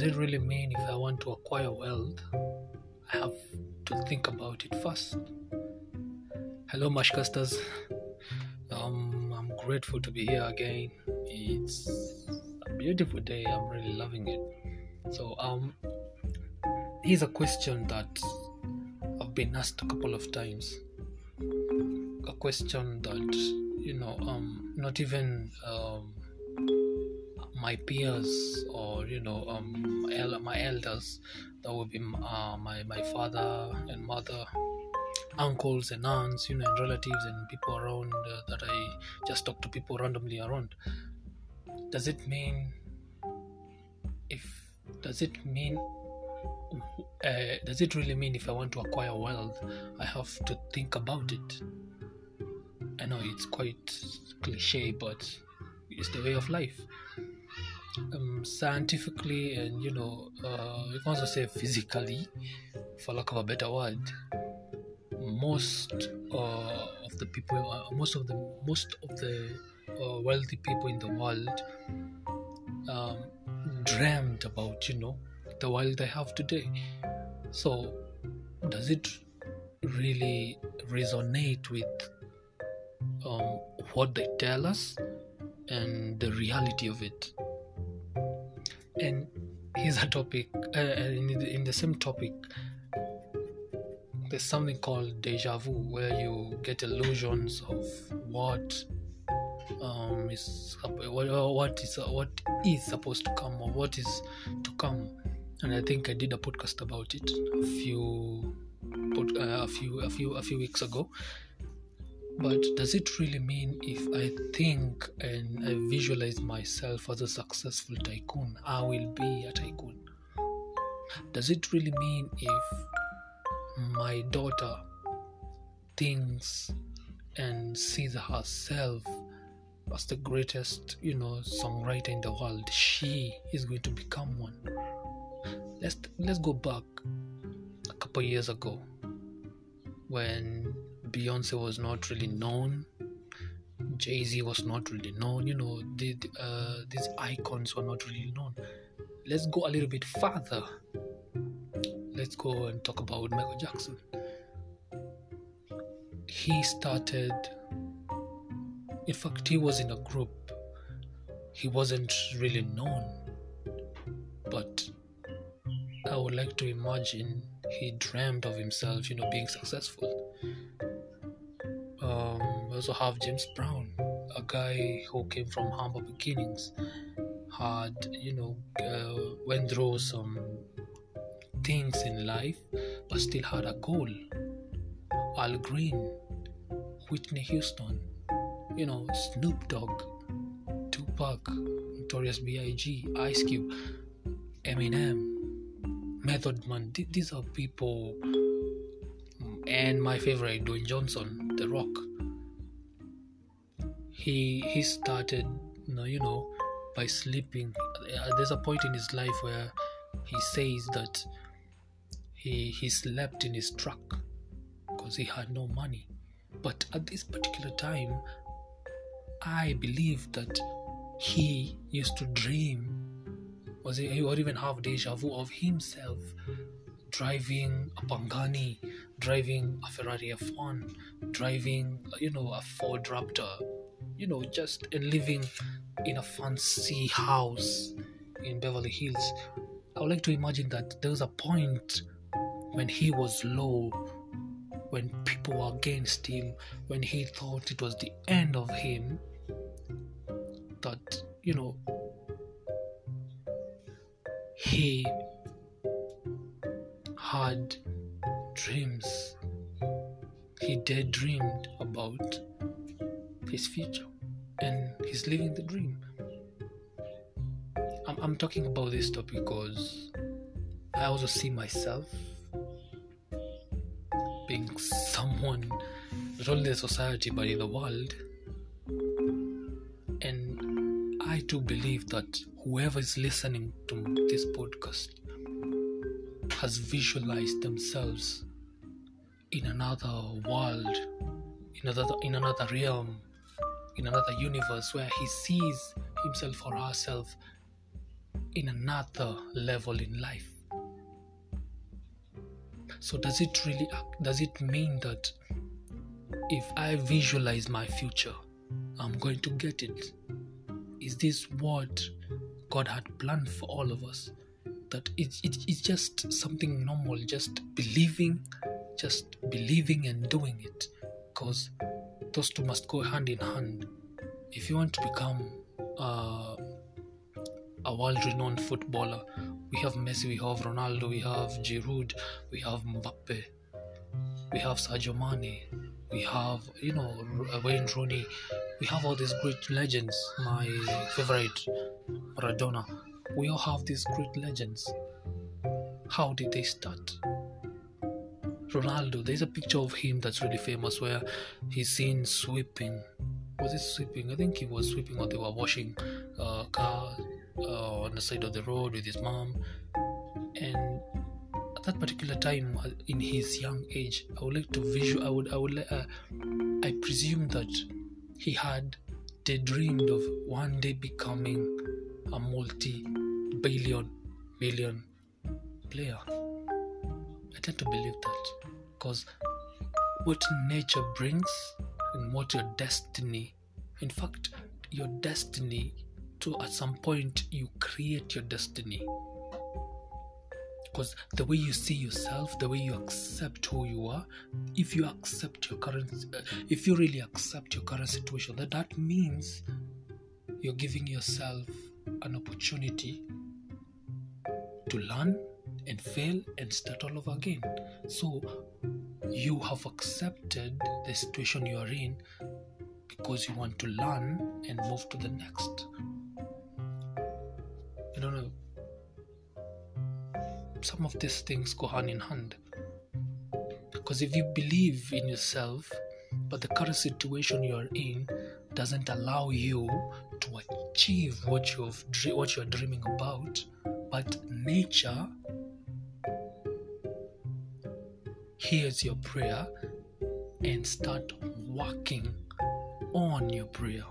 does it really mean if I want to acquire wealth, I have to think about it first? Hello, Mashcasters. Um, I'm grateful to be here again. It's a beautiful day. I'm really loving it. So, um, here's a question that I've been asked a couple of times. A question that you know, um, not even um, my peers you know, um, my elders, that would be uh, my my father and mother, uncles and aunts, you know, and relatives and people around uh, that I just talk to people randomly around. Does it mean if does it mean uh, does it really mean if I want to acquire wealth, I have to think about it? I know it's quite cliche, but it's the way of life. Um, scientifically, and you know, uh, you can also say physically, for lack of a better word, most uh, of the people, uh, most of the most of the uh, wealthy people in the world, um, dreamed about you know the world they have today. So, does it really resonate with um, what they tell us and the reality of it? And here's a topic, uh, in, the, in the same topic, there's something called deja vu where you get illusions of what um, is what, what is what is supposed to come or what is to come and I think I did a podcast about it a few uh, a few a few a few weeks ago. But does it really mean if I think and I visualize myself as a successful tycoon, I will be a tycoon? Does it really mean if my daughter thinks and sees herself as the greatest, you know, songwriter in the world, she is going to become one? let's let's go back a couple years ago when Beyonce was not really known, Jay Z was not really known. You know, the, uh, these icons were not really known. Let's go a little bit further. Let's go and talk about Michael Jackson. He started. In fact, he was in a group. He wasn't really known, but I would like to imagine he dreamed of himself, you know, being successful. Also have James Brown, a guy who came from humble beginnings, had, you know, uh, went through some things in life, but still had a goal. Al Green, Whitney Houston, you know, Snoop Dogg, Tupac, Notorious B.I.G., Ice Cube, Eminem, Method Man. These are people, and my favorite, Dwayne Johnson, The Rock. He he started, you know, you know, by sleeping. Uh, there's a point in his life where he says that he he slept in his truck because he had no money. But at this particular time, I believe that he used to dream was he would even have deja vu of himself driving a Pagani, driving a Ferrari F1, driving you know a Ford Raptor, you know just living in a fancy house in Beverly Hills. I would like to imagine that there was a point when he was low, when people were against him, when he thought it was the end of him. That you know he had dreams. He daydreamed about his future and he's living the dream. I'm, I'm talking about this topic because I also see myself being someone not only in the society but in the world. And I too believe that whoever is listening to this podcast has visualized themselves in another world, in another in another realm, in another universe where he sees himself or herself in another level in life. So does it really does it mean that if I visualize my future, I'm going to get it? Is this what God had planned for all of us? That it, it, it's just something normal, just believing, just believing and doing it. Because those two must go hand in hand. If you want to become uh, a world renowned footballer, we have Messi, we have Ronaldo, we have Giroud, we have Mbappe, we have Sadio Mane, we have, you know, Wayne Rooney, we have all these great legends. My favorite, Maradona. We all have these great legends. How did they start? Ronaldo, there's a picture of him that's really famous where he's seen sweeping. Was it sweeping? I think he was sweeping or they were washing uh, car uh, on the side of the road with his mom. And at that particular time, uh, in his young age, I would like to visual. I would. I would. Uh, I presume that he had daydreamed of one day becoming a multi-billion million player. I tend to believe that because what nature brings and what your destiny, in fact, your destiny to at some point you create your destiny. Because the way you see yourself the way you accept who you are if you accept your current uh, if you really accept your current situation that that means you're giving yourself an opportunity to learn and fail and start all over again so you have accepted the situation you are in because you want to learn and move to the next I don't know. Some of these things go hand in hand. Because if you believe in yourself, but the current situation you are in doesn't allow you to achieve what you've what you're dreaming about, but nature hears your prayer and start working on your prayer.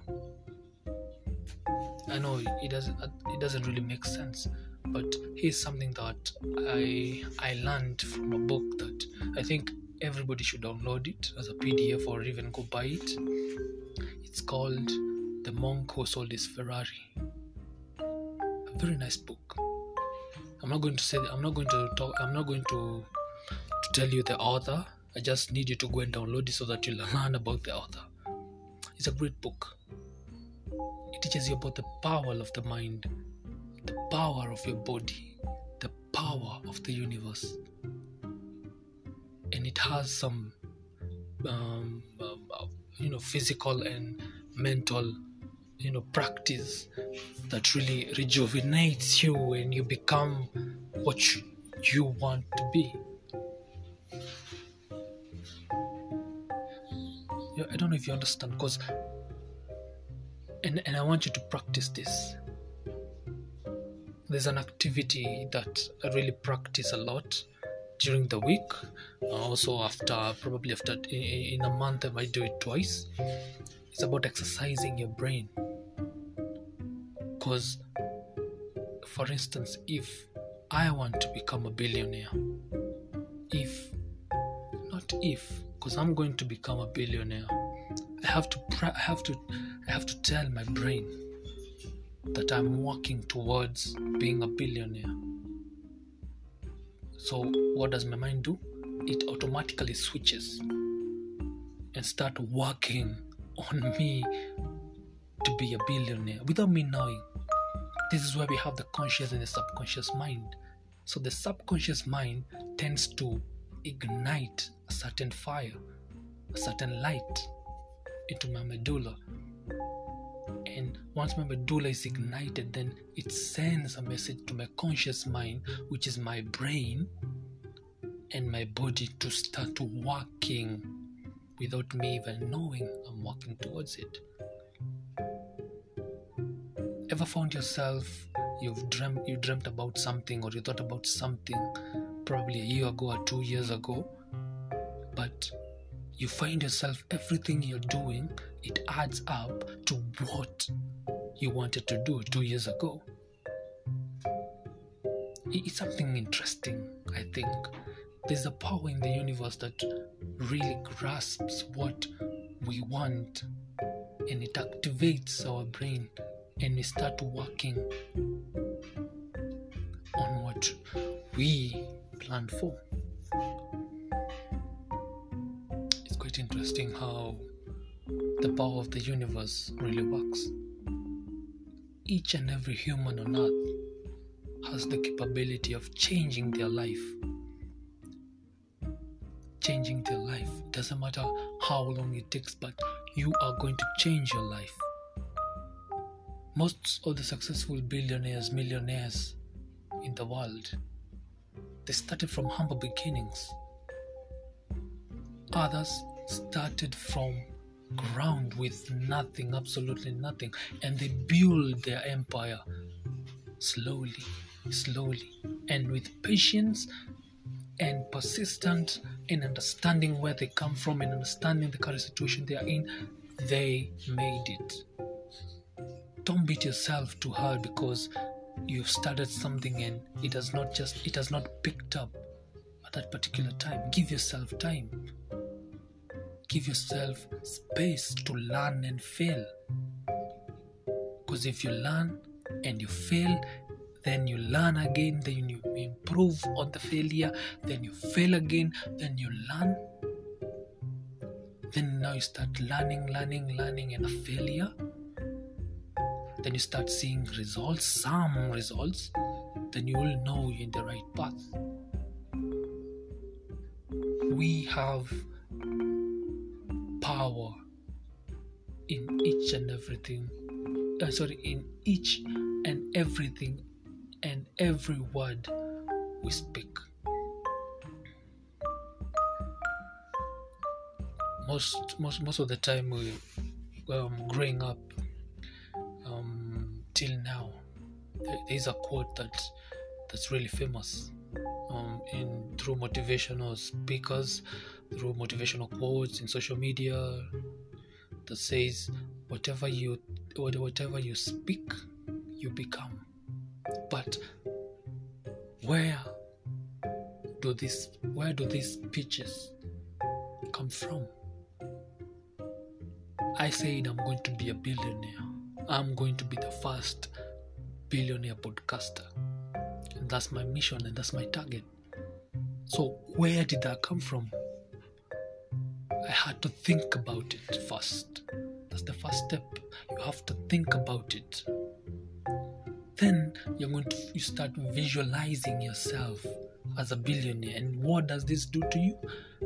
I know it doesn't it doesn't really make sense, but here's something that I I learned from a book that I think everybody should download it as a PDF or even go buy it. It's called The Monk Who Sold His Ferrari. A very nice book. I'm not going to say I'm not going to talk I'm not going to to tell you the author. I just need you to go and download it so that you'll learn about the author. It's a great book. It teaches you about the power of the mind, the power of your body, the power of the universe. And it has some, um, um, you know, physical and mental, you know, practice that really rejuvenates you and you become what you, you want to be. I don't know if you understand because and, and I want you to practice this. There's an activity that I really practice a lot during the week. Also, after probably after in a month, I might do it twice. It's about exercising your brain. Because, for instance, if I want to become a billionaire, if, not if, because I'm going to become a billionaire, have to, I have to I have to tell my brain that I'm working towards being a billionaire. So, what does my mind do? It automatically switches and start working on me to be a billionaire without me knowing. This is where we have the conscious and the subconscious mind. So, the subconscious mind tends to ignite a certain fire, a certain light into my medulla. And once my medulla is ignited then it sends a message to my conscious mind which is my brain and my body to start working without me even knowing i'm working towards it. Ever found yourself you've dreamt you dreamt about something or you thought about something probably a year ago or two years ago but you find yourself everything you're doing it adds up to what you wanted to do two years ago it's something interesting, I think. There's a power in the universe that really grasps what we want and it activates our brain and we start working on what we planned for. Interesting how the power of the universe really works. Each and every human on earth has the capability of changing their life. Changing their life. Doesn't matter how long it takes, but you are going to change your life. Most of the successful billionaires, millionaires in the world, they started from humble beginnings. Others started from ground with nothing, absolutely nothing, and they build their empire slowly, slowly, and with patience and persistent in understanding where they come from and understanding the current situation they are in, they made it. Don't beat yourself too hard because you've started something and it has not just it has not picked up at that particular time. Give yourself time. Give yourself space to learn and fail. Because if you learn and you fail, then you learn again, then you improve on the failure, then you fail again, then you learn. Then now you start learning, learning, learning, and a failure. Then you start seeing results, some results. Then you will know you're in the right path. We have power in each and everything. Uh, sorry, in each and everything and every word we speak. Most most most of the time we um, growing up um, till now, there's a quote that that's really famous um, in through motivational speakers, through motivational quotes in social media that says whatever you whatever you speak, you become. But where do these where do these pitches come from? I said I'm going to be a billionaire. I'm going to be the first billionaire podcaster. And that's my mission and that's my target. So where did that come from? I had to think about it first. That's the first step. You have to think about it. Then you're going to you start visualizing yourself as a billionaire. And what does this do to you?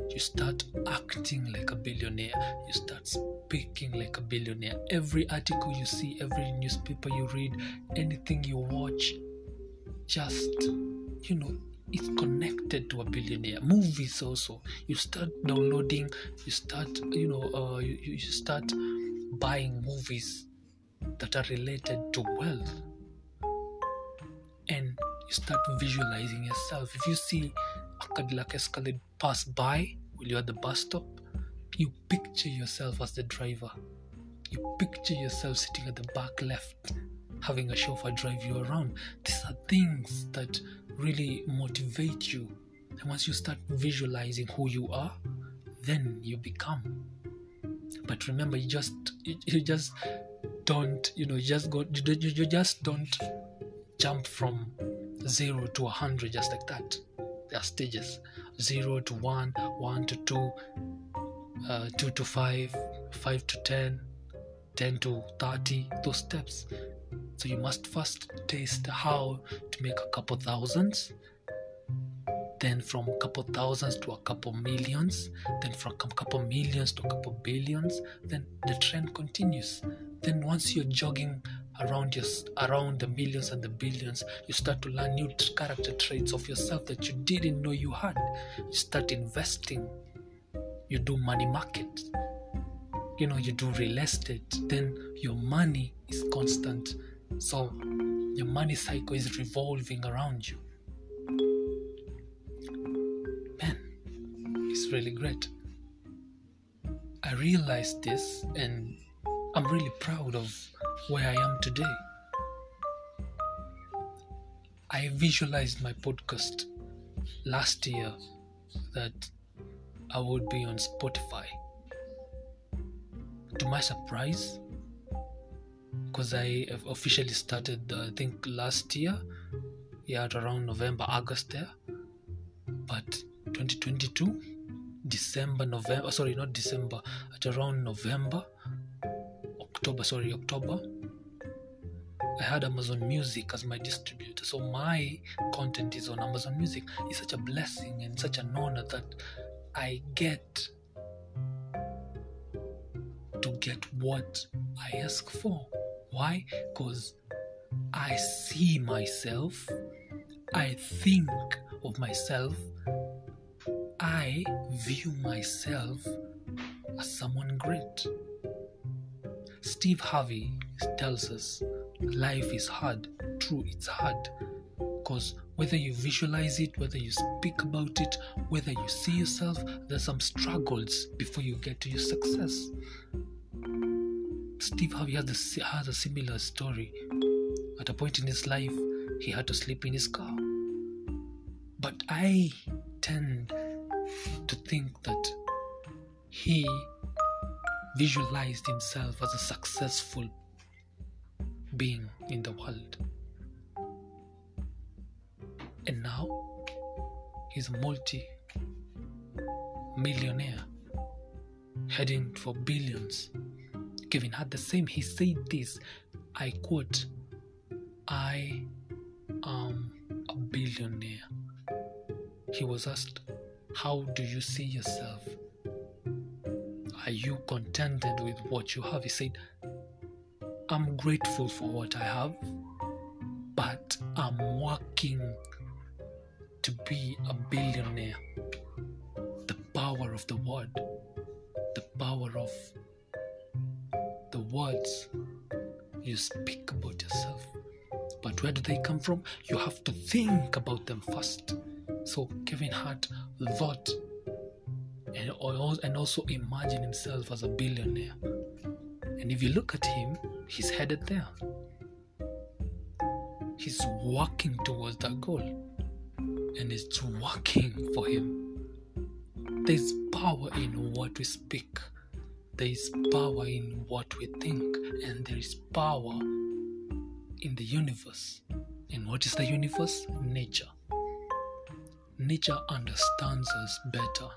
You start acting like a billionaire. You start speaking like a billionaire. Every article you see every newspaper you read anything you watch just you know it's connected to a billionaire movies also you start downloading you start you know uh, you, you start buying movies that are related to wealth and you start visualizing yourself. If you see a Cadillac Escalade pass by while you're at the bus stop, you picture yourself as the driver. You picture yourself sitting at the back left, having a chauffeur drive you around. These are things that really motivate you. And once you start visualizing who you are, then you become. But remember, you just you, you just don't you know you just go you, you just don't jump from zero to a hundred just like that. There are stages zero to one, one to two, uh, two to five, five to ten, ten to thirty. Those steps. So you must first taste how to make a couple thousands, then from a couple thousands to a couple millions, then from a couple millions to a couple billions, then the trend continues. Then once you're jogging around your around the millions and the billions you start to learn new character traits of yourself that you didn't know you had. You start investing. You do money market you know you do real estate then your money is constant so your money cycle is revolving around you man it's really great i realized this and i'm really proud of where I am today. I visualized my podcast last year that I would be on Spotify. To my surprise, because I officially started, uh, I think, last year, yeah, around November, August there. But 2022, December, November, sorry, not December, at around November, October, sorry, October, I had Amazon Music as my distributor. So my content is on Amazon Music. It's such a blessing and such an honor that I get to get what I ask for. Why? Because I see myself, I think of myself, I view myself as someone great. Steve Harvey tells us life is hard. True, it's hard. Because whether you visualize it, whether you speak about it, whether you see yourself, there's some struggles before you get to your success. Steve Harvey has a, has a similar story. At a point in his life, he had to sleep in his car. But I tend to think that he visualized himself as a successful being in the world. And now he's a multi millionaire heading for billions. Kevin had the same. He said this I quote, I am a billionaire. He was asked, How do you see yourself? Are you contented with what you have? He said, I'm grateful for what I have, but I'm working to be a billionaire. The power of the word, the power of words you speak about yourself. But where do they come from? You have to think about them first. So Kevin Hart thought and also imagine himself as a billionaire. And if you look at him, he's headed there. He's working towards that goal. And it's working for him. There's power in what we speak. There is power in what we think. And there is power in the universe. And what is the universe? Nature. Nature understands us better.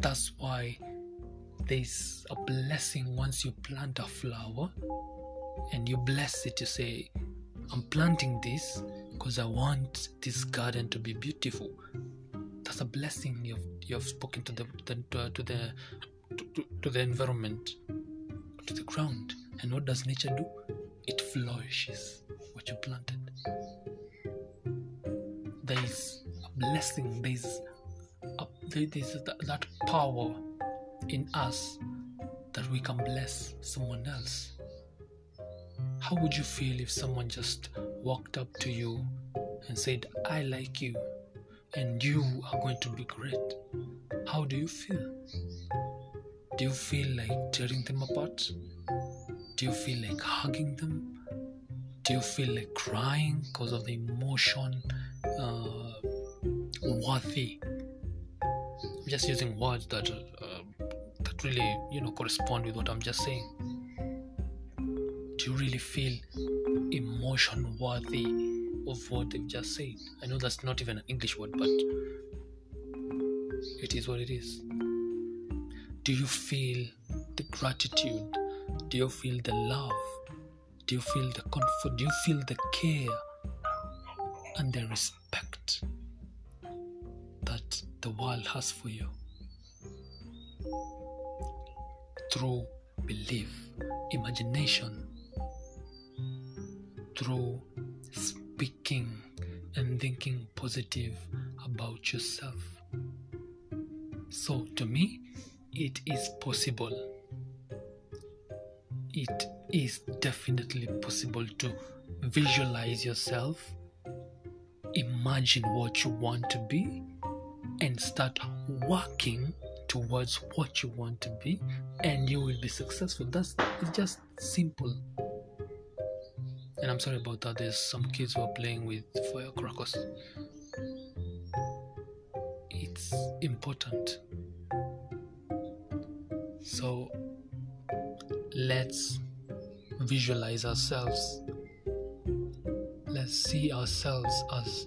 That's why there's a blessing once you plant a flower and you bless it. You say, I'm planting this because I want this garden to be beautiful. That's a blessing you've, you've spoken to the, the to the to, to the environment, to the ground. And what does nature do? It flourishes what you planted. There is a blessing. There is a, there is that power in us that we can bless someone else. How would you feel if someone just walked up to you and said, I like you and you are going to be great? How do you feel? Do you feel like tearing them apart? Do you feel like hugging them? Do you feel like crying because of the emotion uh, worthy? I'm just using words that uh, really you know correspond with what i'm just saying do you really feel emotion worthy of what they've just said. I know that's not even an english word but it is what it is. Do you feel the gratitude? Do you feel the love? Do you feel the comfort? Do you feel the care and the respect that the world has for you? Through belief, imagination, through speaking and thinking positive about yourself. So, to me, it is possible. It is definitely possible to visualize yourself, imagine what you want to be, and start working towards what you want to be and you will be successful that's it's just simple And I'm sorry about that. There's some kids who are playing with firecrackers. It's important. So let's visualize ourselves. Let's see ourselves as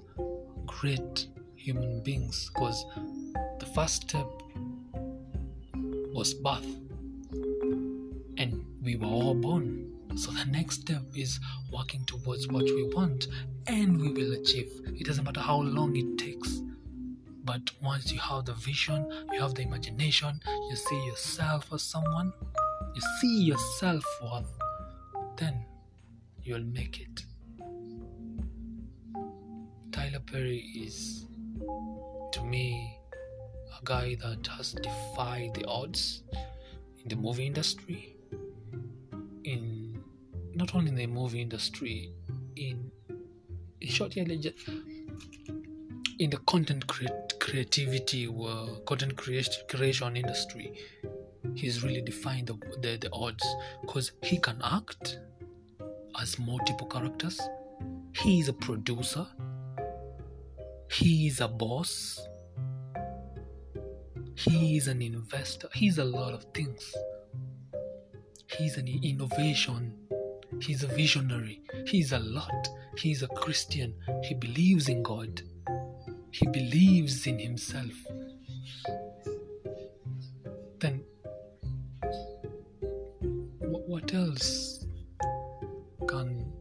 great human beings because the first step was birth and we were all born. So the next step is working towards what we want and we will achieve. It doesn't matter how long it takes. But once you have the vision, you have the imagination, you see yourself as someone, you see yourself worth, then you'll make it. Tyler Perry is, to me, a guy that has defied the odds in the movie industry, in not only in the movie industry, in, in short, yeah, in the content creativity, uh, content creation, creation industry, he's really defined the, the, the odds because he can act as multiple characters. He is a producer. He is a boss. He is an investor. He's a lot of things. He's an innovation. He's a visionary. He's a lot. He's a Christian. He believes in God. He believes in himself. Then, what else can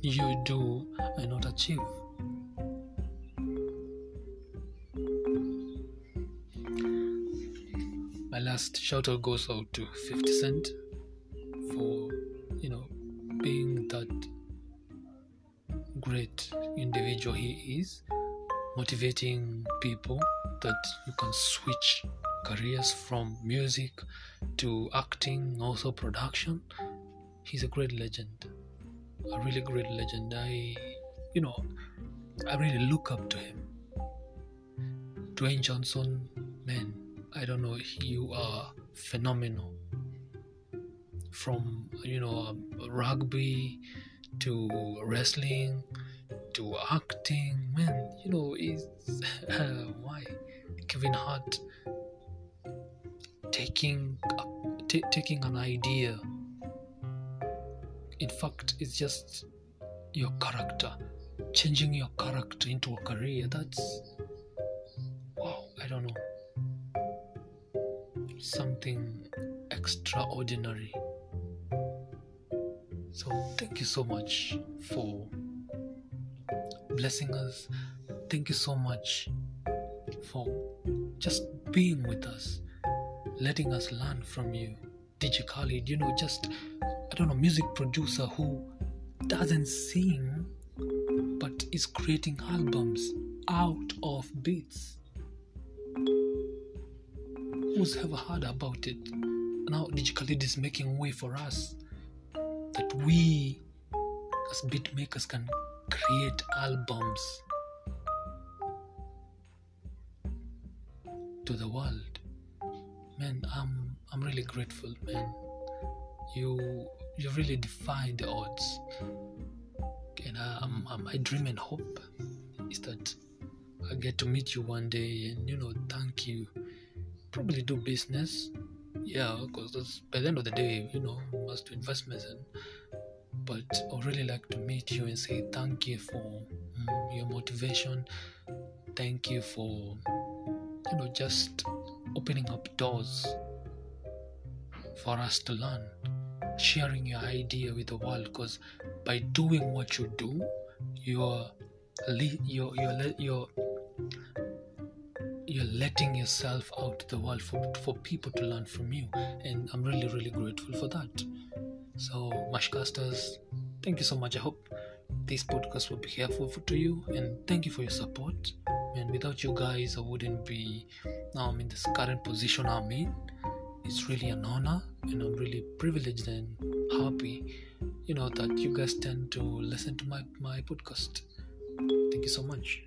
you do and not achieve? My last shout out goes out to 50 Cent being that great individual he is, motivating people that you can switch careers from music to acting, also production. He's a great legend, a really great legend. I, you know, I really look up to him. Dwayne Johnson, man, I don't know, you are phenomenal. From, you know, rugby to wrestling to acting. Man you know is uh, why kevin hart taking taking an idea? In fact it's just your character changing your character into a career. That's wow i don't know. Something extraordinary so thank you so much for blessing us. Thank you so much for just being with us, letting us learn from you. DJ Khaled, you know, just I don't know, music producer who doesn't sing but is creating albums out of beats. Who's ever heard about it? Now DJ Khaled is making way for us that we as beat makers can create albums to the world. Man i'm i'm really grateful man. You you really define the odds. And I'm my dream and hope is that i get to meet you one day and you know thank you. Probably do business yeah, because by the end of the day, you know, must do investments and but I really like to meet you and say thank you for um, your motivation. Thank you for you know just opening up doors for us to learn, sharing your idea with the world. Because by doing what you do, you're you're you're you're you're letting yourself out to the world for, for people to learn from you. And i'm really really grateful for that. So mashcasters thank you so much. I hope this podcast will be helpful to you. And thank you for your support. And without you guys i wouldn't be now i'm in this current position i'm in. It's really an honor. And i'm really privileged and happy you know that you guys tend to listen to my, my podcast. Thank you so much